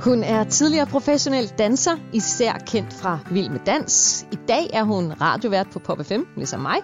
Hun er tidligere professionel danser, især kendt fra Vild med Dans. I dag er hun radiovært på Pop 5, ligesom mig.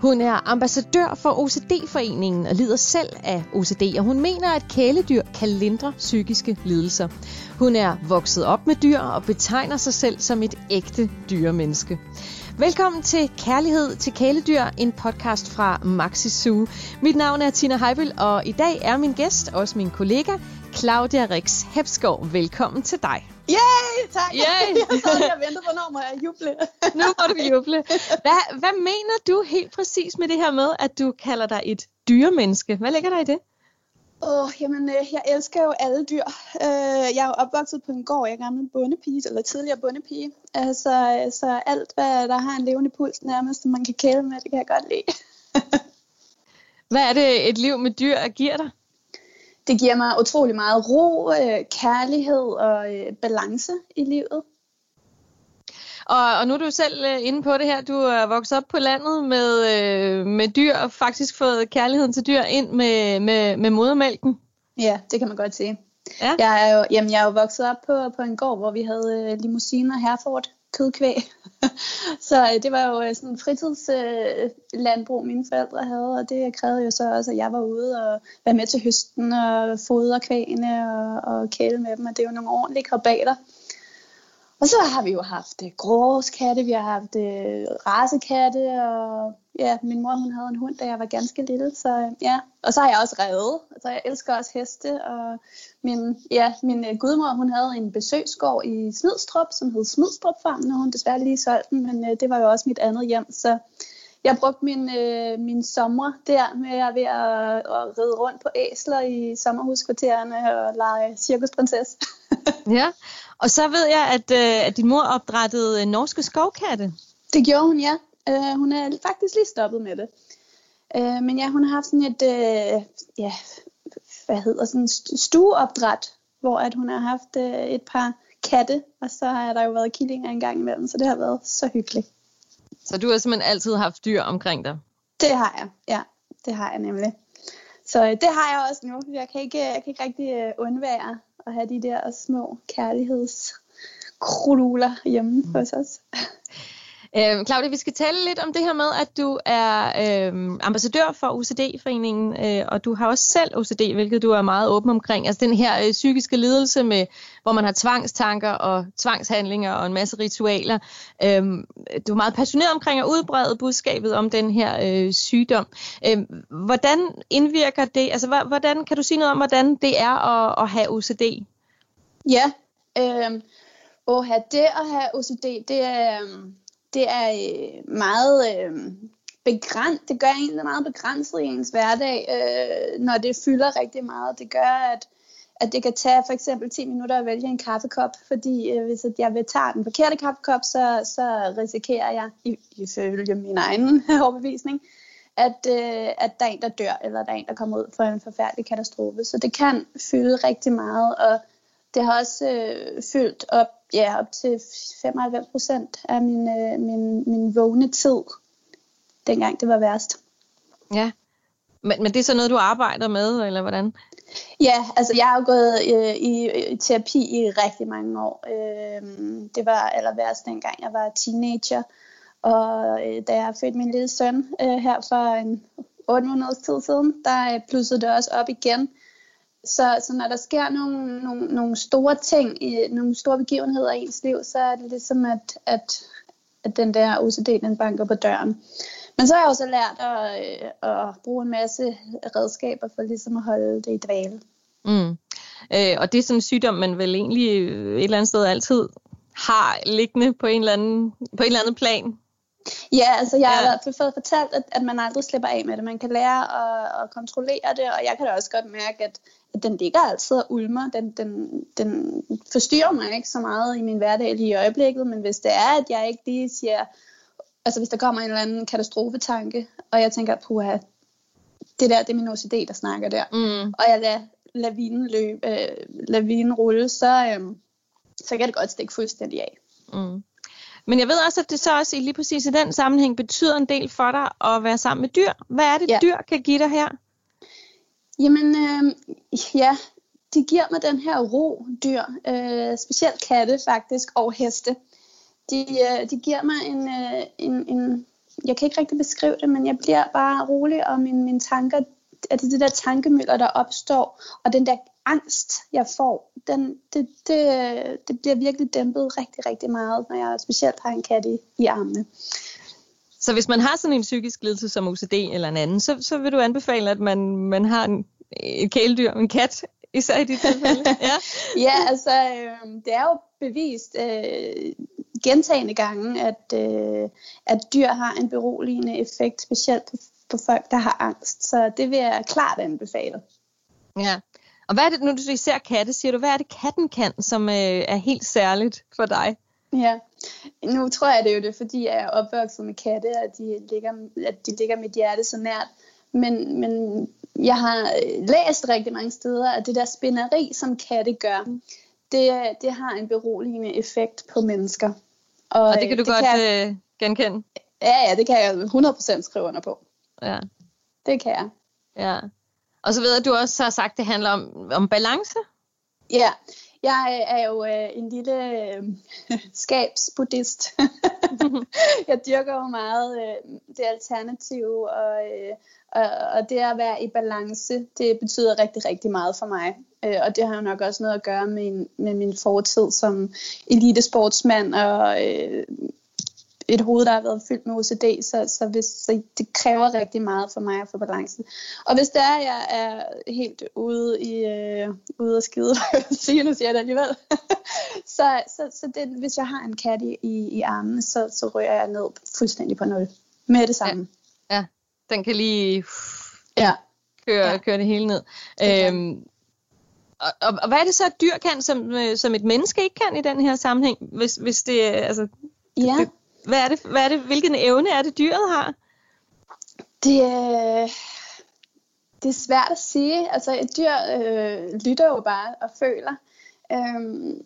Hun er ambassadør for OCD-foreningen og lider selv af OCD, og hun mener, at kæledyr kan lindre psykiske lidelser. Hun er vokset op med dyr og betegner sig selv som et ægte dyremenneske. Velkommen til Kærlighed til kæledyr, en podcast fra Maxi Zoo. Mit navn er Tina Heibel, og i dag er min gæst, også min kollega, Claudia Rix Hepskov. Velkommen til dig. Yay, tak. Yay. jeg sad lige og ventede, hvornår må jeg juble. nu må du juble. Hvad, hvad mener du helt præcis med det her med, at du kalder dig et dyremenneske? Hvad ligger der i det? Åh, oh, jamen, øh, jeg elsker jo alle dyr. Uh, jeg er jo opvokset på en gård, jeg er gammel bondepige, eller tidligere bondepige. Altså, så alt, hvad der har en levende puls nærmest, som man kan kæle med, det kan jeg godt lide. hvad er det, et liv med dyr giver dig? Det giver mig utrolig meget ro, øh, kærlighed og øh, balance i livet. Og, og nu er du selv øh, inde på det her. Du er vokset op på landet med, øh, med dyr og faktisk fået kærligheden til dyr ind med, med, med modermælken. Ja, det kan man godt sige. Ja. Jeg, er jo, jamen, jeg er jo vokset op på, på en gård, hvor vi havde øh, limousiner Herford kødkvæg. så øh, det var jo øh, sådan en fritidslandbrug, øh, mine forældre havde, og det krævede jo så også, at jeg var ude og være med til høsten og fodre kvægene og, og kæle med dem, og det er jo nogle ordentlige krabater. Og så har vi jo haft øh, gråskatte, vi har haft øh, rasekatte, og ja, min mor hun havde en hund, da jeg var ganske lille, så ja. Og så har jeg også revet, altså jeg elsker også heste, og min, ja, min øh, gudmor, hun havde en besøgsgård i Smidstrup, som hed Smidstrup Farm, og hun desværre lige solgte den, men øh, det var jo også mit andet hjem, så jeg brugte min, øh, min sommer der med at, ved at, at ride rundt på æsler i sommerhuskvartererne og lege cirkusprinsesse. ja, og så ved jeg, at, øh, at din mor opdrættede norske skovkatte. Det gjorde hun, ja. Øh, hun er faktisk lige stoppet med det. Øh, men ja, hun har haft sådan et, øh, ja, hvad hedder sådan stueopdræt, hvor at hun har haft øh, et par katte, og så har der jo været killinger en gang imellem, så det har været så hyggeligt. Så du har simpelthen altid haft dyr omkring dig? Det har jeg, ja. Det har jeg nemlig. Så øh, det har jeg også nu. Jeg kan ikke, jeg kan ikke rigtig øh, undvære at have de der små kærlighedskruduler hjemme mm. hos os. Øhm, Claudia, vi skal tale lidt om det her med, at du er øhm, ambassadør for OCD-foreningen, øh, og du har også selv OCD, hvilket du er meget åben omkring. Altså den her øh, psykiske lidelse, med, hvor man har tvangstanker og tvangshandlinger og en masse ritualer. Øhm, du er meget passioneret omkring at udbrede budskabet om den her øh, sygdom. Øhm, hvordan indvirker det? Altså hvordan kan du sige noget om, hvordan det er at, at have OCD? Ja, øh, at have det at have OCD, det er... Øh det er øh, meget øh, begrænset. Det gør egentlig meget begrænset i ens hverdag, øh, når det fylder rigtig meget. Det gør, at, at det kan tage for eksempel 10 minutter at vælge en kaffekop, fordi øh, hvis jeg vil tage den forkerte kaffekop, så, så risikerer jeg, ifølge min egen overbevisning, at, øh, at der er en, der dør, eller der er en, der kommer ud for en forfærdelig katastrofe. Så det kan fylde rigtig meget, og det har også øh, fyldt op, ja, op til 95 procent af min, øh, min, min vågne tid, dengang det var værst. Ja, men, men det er så noget, du arbejder med, eller hvordan? Ja, altså jeg har jo gået øh, i, i terapi i rigtig mange år. Øh, det var aller værst dengang jeg var teenager. Og øh, da jeg fødte min lille søn øh, her for en 8 måneders tid siden, der øh, pludsede det også op igen. Så, så når der sker nogle, nogle, nogle store ting, i, nogle store begivenheder i ens liv, så er det ligesom, at, at, at den der OCD, den banker på døren. Men så har jeg også lært at, øh, at bruge en masse redskaber for ligesom at holde det i dvale. Mm. Øh, og det er sådan en sygdom, man vel egentlig øh, et eller andet sted altid har liggende på en eller anden, på en eller anden plan. Ja, altså jeg har i hvert fald fortalt, at, at man aldrig slipper af med det. Man kan lære at, at kontrollere det, og jeg kan da også godt mærke, at, at den ligger altid og ulmer. Den, den, den forstyrrer mig ikke så meget i min hverdag lige i øjeblikket, men hvis det er, at jeg ikke lige siger, altså hvis der kommer en eller anden katastrofetanke, og jeg tænker, puha, det der, det er min OCD, der snakker der, mm. og jeg lader lavinen, løbe, øh, lavinen rulle, så, øh, så kan det godt stikke fuldstændig af. Mm. Men jeg ved også, at det så også lige præcis i den sammenhæng betyder en del for dig at være sammen med dyr. Hvad er det, ja. dyr kan give dig her? Jamen, øh, ja, de giver mig den her ro, dyr, øh, specielt katte faktisk, og heste. De, øh, de giver mig en, øh, en, en, jeg kan ikke rigtig beskrive det, men jeg bliver bare rolig, og mine, mine tanker, at det, det der tankemøller, der opstår, og den der angst, jeg får, den, det, det, det bliver virkelig dæmpet rigtig, rigtig meget, når jeg specielt har en kat i, i armene. Så hvis man har sådan en psykisk lidelse som OCD eller en anden, så, så vil du anbefale, at man, man har en, et kæledyr, en kat, især i dit tilfælde? ja. ja, altså øh, det er jo bevist øh, gentagende gange, at, øh, at dyr har en beroligende effekt, specielt på, på folk, der har angst. Så det vil jeg klart anbefale. Ja. Og hvad er det, nu du ser katte, siger du, hvad er det katten kan, som øh, er helt særligt for dig? Ja, nu tror jeg det er jo det, fordi jeg er opvokset med katte, at de ligger, at de ligger mit hjerte så nært. Men, men jeg har læst rigtig mange steder, at det der spænderi, som katte gør, det, det har en beroligende effekt på mennesker. Og, og det kan du det godt kan jeg, øh, genkende? Ja, ja, det kan jeg 100% skrive under på. Ja. Det kan jeg. Ja. Og så ved jeg, at du også har sagt, at det handler om, om balance. Ja, jeg øh, er jo øh, en lille øh, skabsbuddhist. jeg dyrker jo meget øh, det alternative, og, øh, og, og det at være i balance, det betyder rigtig, rigtig meget for mig. Øh, og det har jo nok også noget at gøre med, med min fortid som elitesportsmand og øh, et hoved, der har været fyldt med OCD, så, så, hvis, så det kræver rigtig meget for mig at få balancen. Og hvis det er, at jeg er helt ude i øh, ude af skide, sige nu siger jeg det alligevel, så, så, så det, hvis jeg har en kat i, i, armen, så, så rører jeg ned fuldstændig på nul med det samme. Ja, ja. den kan lige ja. Køre, ja. køre det hele ned. Det øhm, og, og, og hvad er det så, at dyr kan, som, øh, som et menneske ikke kan i den her sammenhæng? Hvis, hvis det, altså, ja. det, hvad er det, hvad er det, hvilken evne er det, dyret har? Det, er, det er svært at sige. Altså et dyr øh, lytter jo bare og føler. Øhm,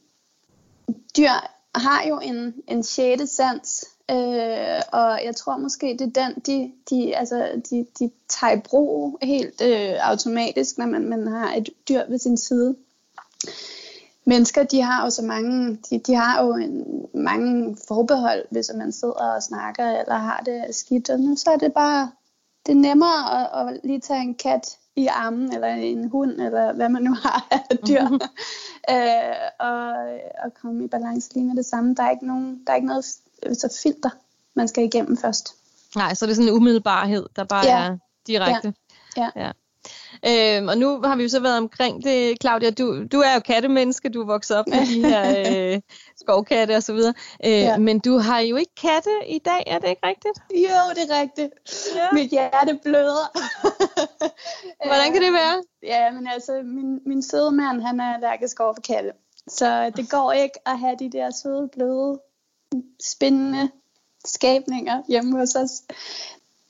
dyr har jo en, en sjette sans, øh, og jeg tror måske, det er den, de, de, altså, de, de tager i brug helt øh, automatisk, når man, man har et dyr ved sin side mennesker, de har jo så mange, de, de har jo en, mange forbehold, hvis man sidder og snakker, eller har det skidt, og nu så er det bare, det er nemmere at, at lige tage en kat i armen, eller en hund, eller hvad man nu har af dyr, mm-hmm. øh, og, og komme i balance lige med det samme. Der er ikke, nogen, der er ikke noget så filter, man skal igennem først. Nej, så er det sådan en umiddelbarhed, der bare ja. er direkte. Ja. ja. ja. Øhm, og nu har vi jo så været omkring det, Claudia. Du, du er jo kattemenneske, du er vokset op med de her øh, skovkatte og så videre. Øh, ja. Men du har jo ikke katte i dag, er det ikke rigtigt? Jo, det er rigtigt. Ja. Mit hjerte bløder. Hvordan kan det være? Ja, men altså, min, min søde mand, han er allergisk over for katte. Så det går ikke at have de der søde, bløde, spændende skabninger hjemme hos os.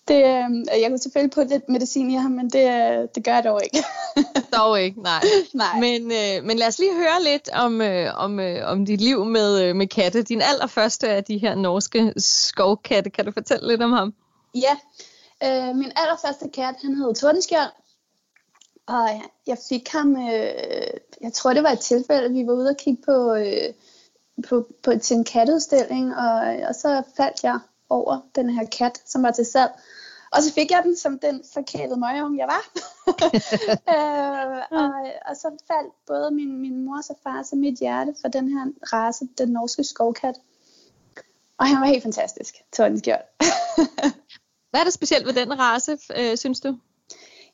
Det, øh, jeg kunne selvfølgelig putte lidt medicin i ham, men det, øh, det gør jeg dog ikke. dog ikke, nej. nej. Men, øh, men lad os lige høre lidt om, øh, om, øh, om dit liv med, øh, med katte. Din allerførste af de her norske skovkatte. Kan du fortælle lidt om ham? Ja, øh, min allerførste kat, han hed Tordenskjold. Og jeg fik ham, øh, jeg tror det var et tilfælde, vi var ude og kigge på, øh, på, på til en katteudstilling, og, og så faldt jeg over den her kat, som var til salg. Og så fik jeg den som den forkælede møgeunge, jeg var. øh, og, og så faldt både min, min mors og fars og mit hjerte for den her race, den norske skovkat. Og han var helt fantastisk, Tony Skjold. Hvad er det specielt ved den race, øh, synes du?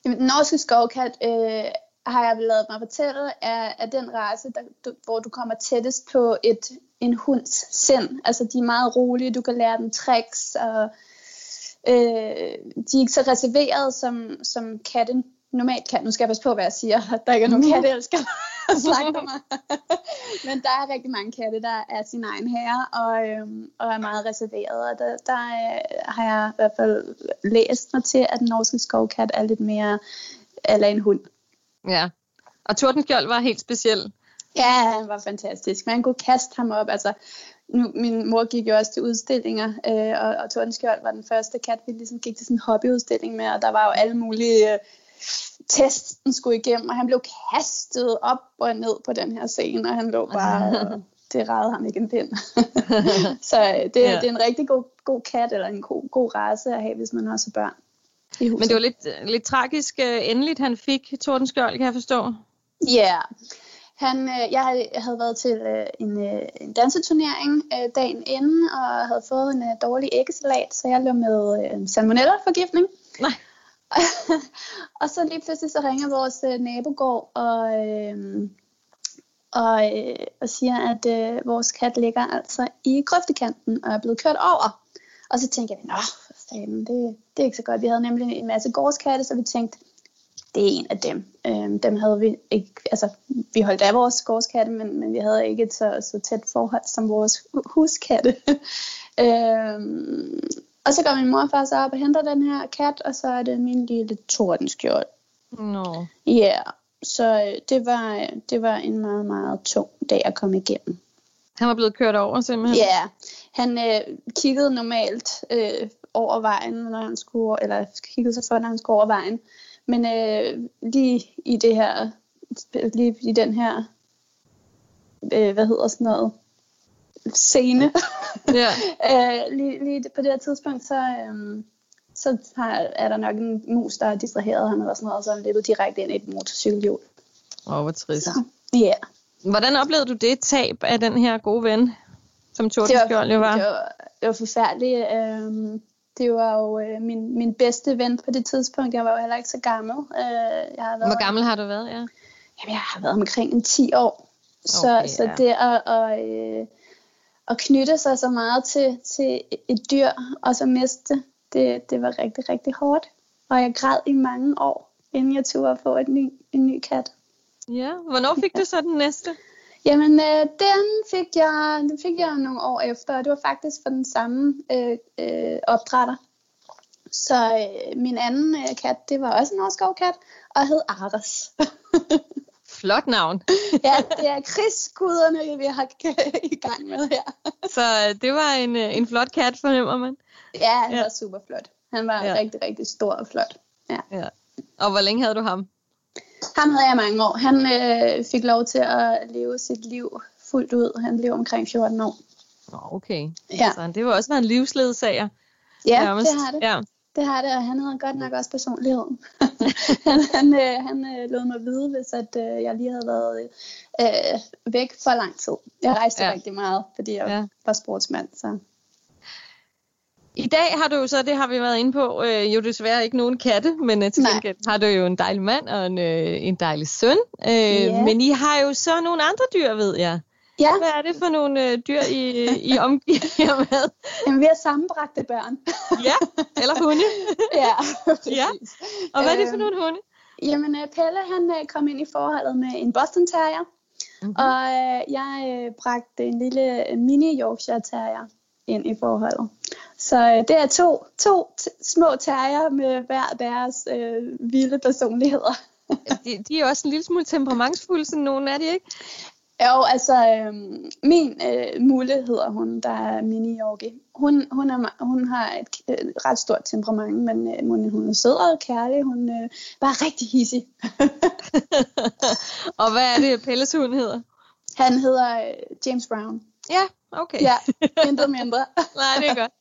Jamen, den norske skovkat øh, har jeg lavet mig fortælle, er, er den race, der, du, hvor du kommer tættest på et, en hunds sind. Altså, de er meget rolige, du kan lære dem tricks, og Øh, de er ikke så reserveret, som, som katten normalt kan. Nu skal jeg passe på, hvad jeg siger. Der ikke er nogen katte, der snakke på mig. Men der er rigtig mange katte, der er sin egen herre, og, øhm, og er meget reserveret. Og der, der er, har jeg i hvert fald læst mig til, at den norske skovkat er lidt mere eller en hund. Ja, og Tordenskjold var helt speciel. Ja, han var fantastisk. Man kunne kaste ham op. Altså, nu, min mor gik jo også til udstillinger, øh, og, og Tordenskjold var den første kat, vi ligesom gik til sådan en hobbyudstilling med, og der var jo alle mulige øh, testen skulle igennem, og han blev kastet op og ned på den her scene, og han lå bare, det rejede ham ikke en pind. så øh, det, ja. det er en rigtig god, god kat, eller en god, god race at have, hvis man har så børn. Men det var lidt, lidt tragisk uh, endeligt, han fik Tordenskjold, kan jeg forstå. Ja, yeah. Han, øh, jeg havde været til øh, en, øh, en danseturnering øh, dagen inden, og havde fået en øh, dårlig æggesalat, så jeg lå med øh, salmonella-forgiftning. Nej. og så lige pludselig så ringer vores øh, nabogård og, øh, og, øh, og siger, at øh, vores kat ligger altså i grøftekanten og er blevet kørt over. Og så tænkte jeg, nå, for det, det er ikke så godt. Vi havde nemlig en masse gårdskatte, så vi tænkte, det er en af dem. Øhm, dem havde vi ikke, altså vi holdt af vores gårdskatte, men, men vi havde ikke et så, så tæt forhold som vores huskatte. øhm, og så går min mor og far så op og henter den her kat, og så er det min lille tordenskjold. No. Ja, yeah. så øh, det var, det var en meget, meget tung dag at komme igennem. Han var blevet kørt over simpelthen? Ja, yeah. han øh, kiggede normalt øh, over vejen, når han skulle, eller kiggede sig for, når han skulle over vejen. Men øh, lige i det her, lige i den her, øh, hvad hedder sådan noget, scene, ja. øh, lige, lige på det her tidspunkt, så, øh, så har, er der nok en mus, der er distraheret ham eller sådan noget, og så er han løbet direkte ind i et motorcykelhjul. Åh, oh, hvor trist. Så, yeah. Hvordan oplevede du det tab af den her gode ven, som Tordenskjold var? Det var, det var forfærdeligt. Øh, det var jo øh, min, min bedste ven på det tidspunkt. Jeg var jo heller ikke så gammel. Øh, jeg har været, Hvor gammel har du været? Ja? Jamen, jeg har været omkring en 10 år. Så, okay, så ja. det at, at, øh, at knytte sig så meget til, til et dyr, og så miste det, det var rigtig, rigtig hårdt. Og jeg græd i mange år, inden jeg turde få en ny, en ny kat. Ja, hvornår fik du så den næste? Jamen, øh, den, fik jeg, den fik jeg nogle år efter, og det var faktisk for den samme øh, øh, opdrætter. Så øh, min anden øh, kat, det var også en årskovkat, og hed Ares. Flot navn. ja, det er krigsguderne, vi har i gang med her. Så øh, det var en, øh, en flot kat, fornemmer man? Ja, han ja. var super flot. Han var ja. rigtig, rigtig stor og flot. Ja. ja. Og hvor længe havde du ham? Ham havde jeg mange år. Han øh, fik lov til at leve sit liv fuldt ud. Han blev omkring 14 år. Okay. Ja. Så det var også en livsledsager. Ja, nærmest. det har det. Ja. Det har det, og han havde godt nok også personlighed. han han, øh, han øh, lod mig vide, hvis at, øh, jeg lige havde været øh, væk for lang tid. Jeg rejste ja. rigtig meget, fordi jeg ja. var sportsmand. Så. I dag har du jo så, det har vi været inde på, øh, jo desværre ikke nogen katte, men øh, til gengæld har du jo en dejlig mand og en, øh, en dejlig søn. Øh, yeah. Men I har jo så nogle andre dyr, ved jeg. Ja. Hvad er det for nogle øh, dyr, I, I omgiver med? Jamen, vi har sammenbragte børn. ja, eller hunde. ja, ja. Og hvad er det for øhm, nogle hunde? Jamen, øh, Pelle han øh, kom ind i forholdet med en Boston Terrier. Mm-hmm. Og jeg bragte en lille mini Yorkshire Terrier ind i forholdet. Så øh, det er to, to små terrier med hver deres øh, vilde personligheder. de, de er også en lille smule temperamentsfulde, sådan nogle er de ikke? Jo, altså øh, min øh, mulighed hedder hun, der er mini Yorkie. Hun, hun, er, hun har et øh, ret stort temperament, men øh, hun, hun er sød og kærlig. Hun øh, bare rigtig hissig. og hvad er det, Pelles hund hedder? Han hedder øh, James Brown. Ja, okay. Ja, intet mindre. Nej, det er godt.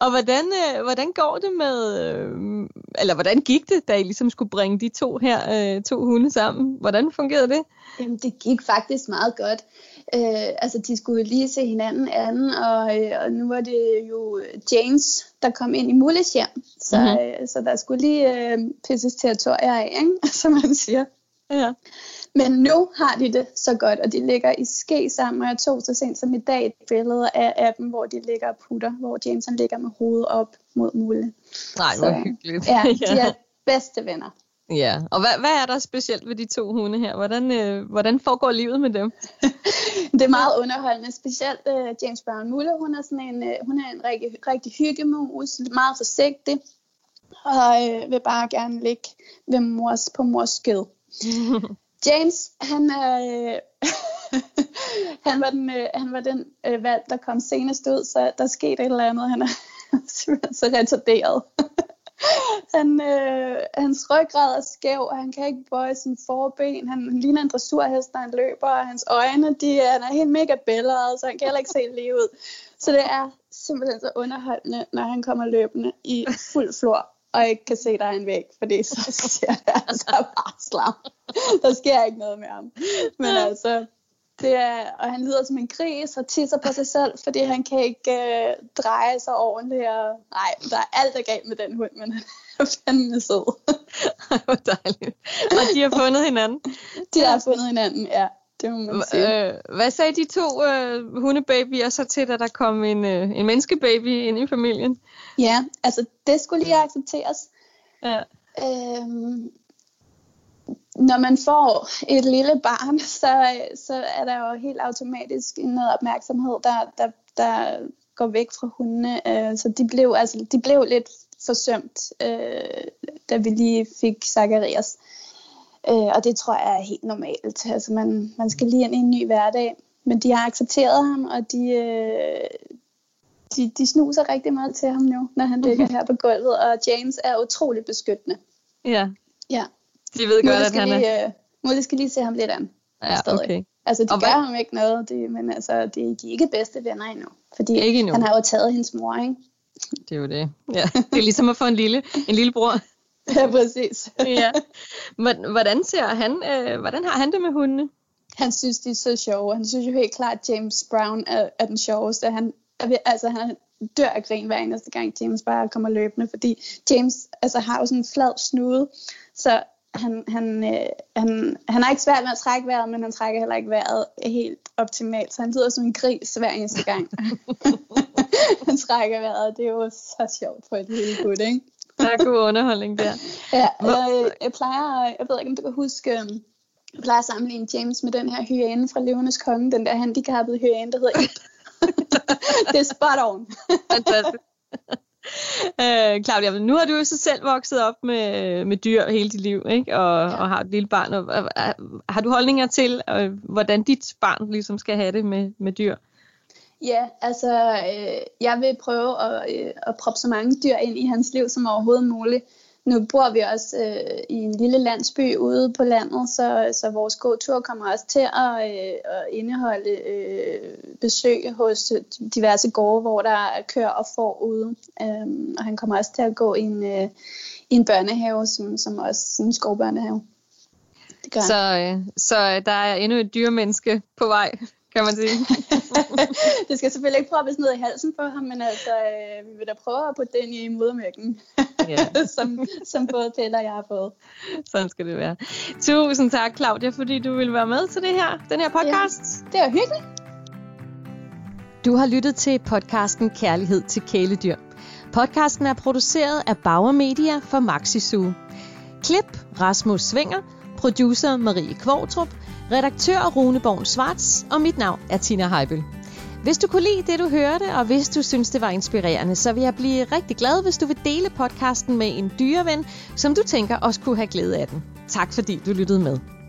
Og hvordan, øh, hvordan går det med, øh, eller hvordan gik det, da I ligesom skulle bringe de to her, øh, to hunde sammen? Hvordan fungerede det? Jamen, det gik faktisk meget godt. Øh, altså, de skulle lige se hinanden anden, og, øh, og nu var det jo James, der kom ind i Mulles hjem. Så, mm-hmm. øh, så der skulle lige øh, pisses territorier af, ikke? som man siger. Ja. Men nu har de det så godt, og de ligger i ske sammen, og jeg tog så sent som i dag et billede af, af dem, hvor de ligger og putter, hvor Jameson ligger med hovedet op mod Mulle. Nej, hvor hyggeligt. Ja, de er bedste venner. Ja, og hvad, hvad er der specielt ved de to hunde her? Hvordan, øh, hvordan foregår livet med dem? det er meget underholdende, specielt øh, James Brown Mulle. Hun er, sådan en, øh, hun er en rigtig, rigtig hyggemus, meget forsigtig, og øh, vil bare gerne ligge ved mors, på mors skød. James, han er... Øh, han var den, øh, han var den øh, valg, der kom senest ud, så der skete et eller andet. Han er simpelthen så retarderet. han, øh, hans ryggrad er skæv, og han kan ikke bøje sin forben. Han ligner en dressurhest, når han løber, og hans øjne, de, han er helt mega billede, så han kan heller ikke se lige ud. Så det er simpelthen så underholdende, når han kommer løbende i fuld flor, og ikke kan se, der er en væg, fordi så ser det altså bare slam. Der sker ikke noget med ham. Men altså, det er, og han lyder som en gris og tisser på sig selv, fordi han kan ikke øh, dreje sig ordentligt. Og, nej, der er alt der galt med den hund, men han er fandme sød. Hvor dejligt. Og de har fundet hinanden? De har fundet hinanden, ja. Det må man sige. Øh, hvad sagde de to øh, hundebabyer så til, da der kom en, øh, en menneskebaby ind i familien? Ja, altså det skulle lige accepteres. Ja. Øhm, når man får et lille barn, så, så er der jo helt automatisk noget opmærksomhed, der, der, der går væk fra hundene. Øh, så de blev, altså, de blev lidt forsømt, øh, da vi lige fik Zacharias. Øh, og det tror jeg er helt normalt. Altså man, man skal lige ind i en ny hverdag. Men de har accepteret ham, og de, øh, de, de snuser rigtig meget til ham nu, når han ligger her på gulvet. Og James er utrolig beskyttende. Ja. Ja. De ved godt, at han er... Lige, Mulle skal lige se ham lidt an. Ja, okay. Altså, de og gør hvad? ham ikke noget, de, men altså, de, de er ikke bedste venner endnu. Fordi ikke endnu. han har jo taget hendes mor, ikke? Det er jo det. Ja. Det er ligesom at få en lille, en lille bror. ja, præcis. ja. Hvordan, ser han, øh, hvordan har han det med hundene? Han synes, de er så sjove. Han synes jo helt klart, at James Brown er, er den sjoveste. Han, altså, han dør af grin hver eneste gang, James bare kommer løbende, fordi James altså, har jo sådan en flad snude, så han, han, øh, han, han har ikke svært med at trække vejret, men han trækker heller ikke vejret helt optimalt, så han lyder som en gris hver eneste gang. han trækker vejret, det er jo så sjovt for et lille gut, ikke? Der er god underholdning der. ja, jeg, jeg plejer, jeg ved ikke om du kan huske, øhm, jeg plejer at sammenligne James med den her hyæne fra Løvenes Konge, den der handicappede hyæne, der hedder Ip. det er spot on. Fantastisk. øh, Claudia, nu har du jo så selv vokset op med, med dyr hele dit liv, ikke? Og, ja. og har et lille barn. Og, og, har du holdninger til, øh, hvordan dit barn ligesom skal have det med, med dyr? Ja, altså øh, jeg vil prøve at, øh, at proppe så mange dyr ind i hans liv som overhovedet muligt nu bor vi også øh, i en lille landsby ude på landet, så, så vores gåtur kommer også til at, øh, at indeholde øh, besøg hos diverse gårde, hvor der er kør og får ude. Øhm, og han kommer også til at gå i en, øh, i en børnehave, som, som også en skovbørnehave. Det gør så, øh, så der er endnu et dyremenneske på vej kan man sige. det skal selvfølgelig ikke proppes ned i halsen på ham, men altså, øh, vi vil da prøve at putte den i modermærken, yeah. som, som både Pelle og jeg har fået. Sådan skal det være. Tusind tak, Claudia, fordi du ville være med til det her, den her podcast. Ja, det var hyggeligt. Du har lyttet til podcasten Kærlighed til kæledyr. Podcasten er produceret af Bauer Media for Maxi Zoo. Klip Rasmus Svinger, producer Marie Kvartrup, Redaktør Rune Born Svarts, og mit navn er Tina Heibel. Hvis du kunne lide det, du hørte, og hvis du synes, det var inspirerende, så vil jeg blive rigtig glad, hvis du vil dele podcasten med en dyreven, som du tænker også kunne have glæde af den. Tak fordi du lyttede med.